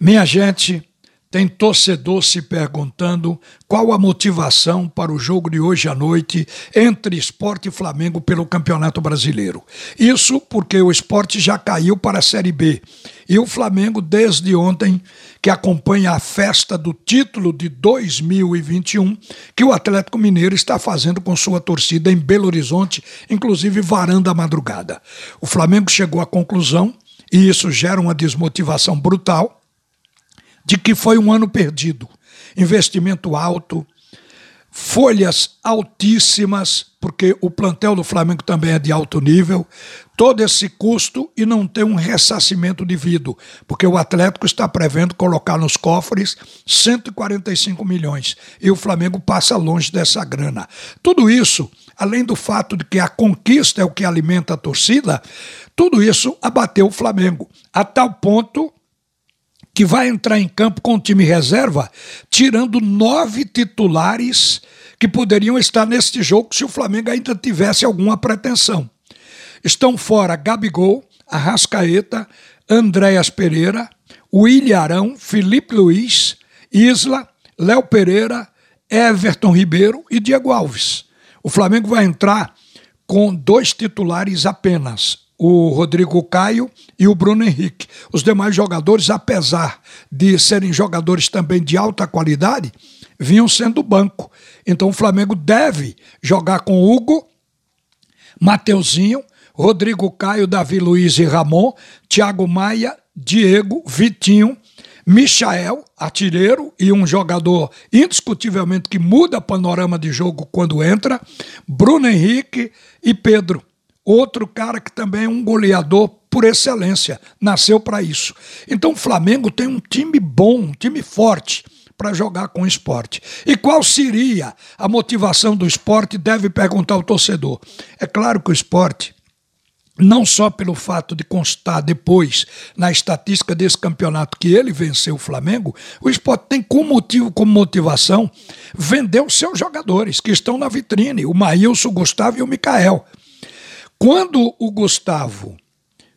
Minha gente, tem torcedor se perguntando qual a motivação para o jogo de hoje à noite entre Esporte e Flamengo pelo Campeonato Brasileiro. Isso porque o esporte já caiu para a Série B e o Flamengo, desde ontem, que acompanha a festa do título de 2021, que o Atlético Mineiro está fazendo com sua torcida em Belo Horizonte, inclusive varanda madrugada. O Flamengo chegou à conclusão, e isso gera uma desmotivação brutal de que foi um ano perdido. Investimento alto, folhas altíssimas, porque o plantel do Flamengo também é de alto nível, todo esse custo e não ter um ressarcimento devido, porque o Atlético está prevendo colocar nos cofres 145 milhões e o Flamengo passa longe dessa grana. Tudo isso, além do fato de que a conquista é o que alimenta a torcida, tudo isso abateu o Flamengo, a tal ponto que vai entrar em campo com o time reserva, tirando nove titulares que poderiam estar neste jogo se o Flamengo ainda tivesse alguma pretensão. Estão fora Gabigol, Arrascaeta, Andréas Pereira, William Arão, Felipe Luiz, Isla, Léo Pereira, Everton Ribeiro e Diego Alves. O Flamengo vai entrar com dois titulares apenas, o Rodrigo Caio e o Bruno Henrique. Os demais jogadores, apesar de serem jogadores também de alta qualidade, vinham sendo banco. Então o Flamengo deve jogar com Hugo, Mateuzinho, Rodrigo Caio, Davi Luiz e Ramon, Thiago Maia, Diego, Vitinho, Michael, artilheiro e um jogador indiscutivelmente que muda panorama de jogo quando entra, Bruno Henrique e Pedro. Outro cara que também é um goleador por excelência, nasceu para isso. Então o Flamengo tem um time bom, um time forte para jogar com o esporte. E qual seria a motivação do esporte? Deve perguntar o torcedor. É claro que o esporte não só pelo fato de constar depois na estatística desse campeonato que ele venceu o Flamengo, o esporte tem como motivo, como motivação, vender os seus jogadores que estão na vitrine, o Maílson, o Gustavo e o Mikael. Quando o Gustavo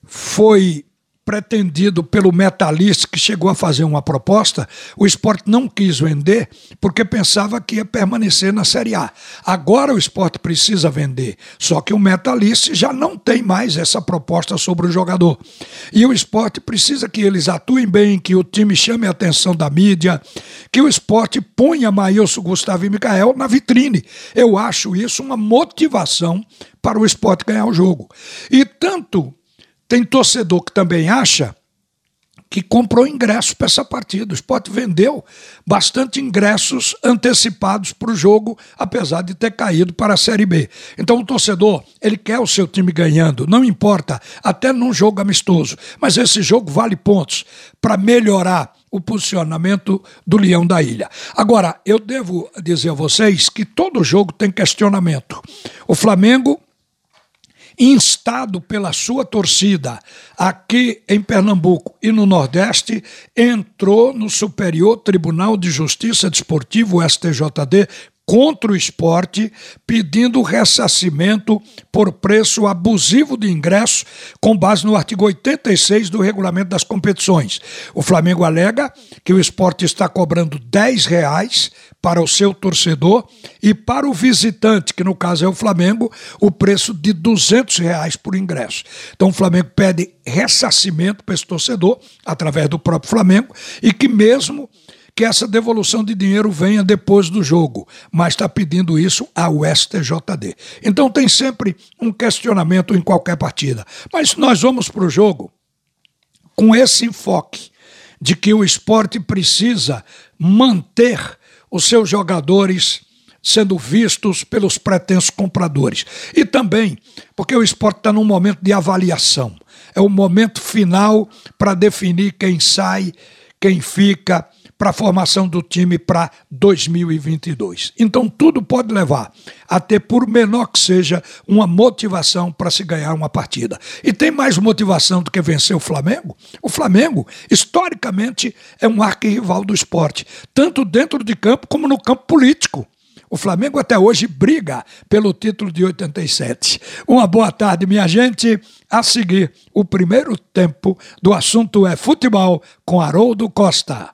foi pretendido pelo metalista que chegou a fazer uma proposta, o esporte não quis vender porque pensava que ia permanecer na Série A. Agora o esporte precisa vender, só que o metalista já não tem mais essa proposta sobre o jogador. E o esporte precisa que eles atuem bem, que o time chame a atenção da mídia, que o esporte ponha Maílson, Gustavo e Micael na vitrine. Eu acho isso uma motivação para o esporte ganhar o jogo. E tanto tem torcedor que também acha que comprou ingressos para essa partida. O Sport vendeu bastante ingressos antecipados para o jogo, apesar de ter caído para a Série B. Então o torcedor, ele quer o seu time ganhando, não importa, até num jogo amistoso. Mas esse jogo vale pontos para melhorar o posicionamento do Leão da Ilha. Agora, eu devo dizer a vocês que todo jogo tem questionamento. O Flamengo instado pela sua torcida aqui em Pernambuco e no Nordeste, entrou no Superior Tribunal de Justiça Desportivo, STJD, contra o esporte, pedindo ressarcimento por preço abusivo de ingresso, com base no artigo 86 do regulamento das competições. O Flamengo alega que o esporte está cobrando 10 reais para o seu torcedor e para o visitante, que no caso é o Flamengo, o preço de 200 reais por ingresso. Então o Flamengo pede ressarcimento para esse torcedor, através do próprio Flamengo, e que mesmo que essa devolução de dinheiro venha depois do jogo, mas está pedindo isso ao STJD. Então tem sempre um questionamento em qualquer partida. Mas nós vamos para o jogo com esse enfoque de que o esporte precisa manter os seus jogadores sendo vistos pelos pretensos compradores. E também porque o esporte está num momento de avaliação. É o momento final para definir quem sai, quem fica para a formação do time para 2022. Então tudo pode levar a ter, por menor que seja, uma motivação para se ganhar uma partida. E tem mais motivação do que vencer o Flamengo? O Flamengo, historicamente, é um arquirrival do esporte, tanto dentro de campo como no campo político. O Flamengo até hoje briga pelo título de 87. Uma boa tarde, minha gente. A seguir, o primeiro tempo do assunto é futebol com Haroldo Costa.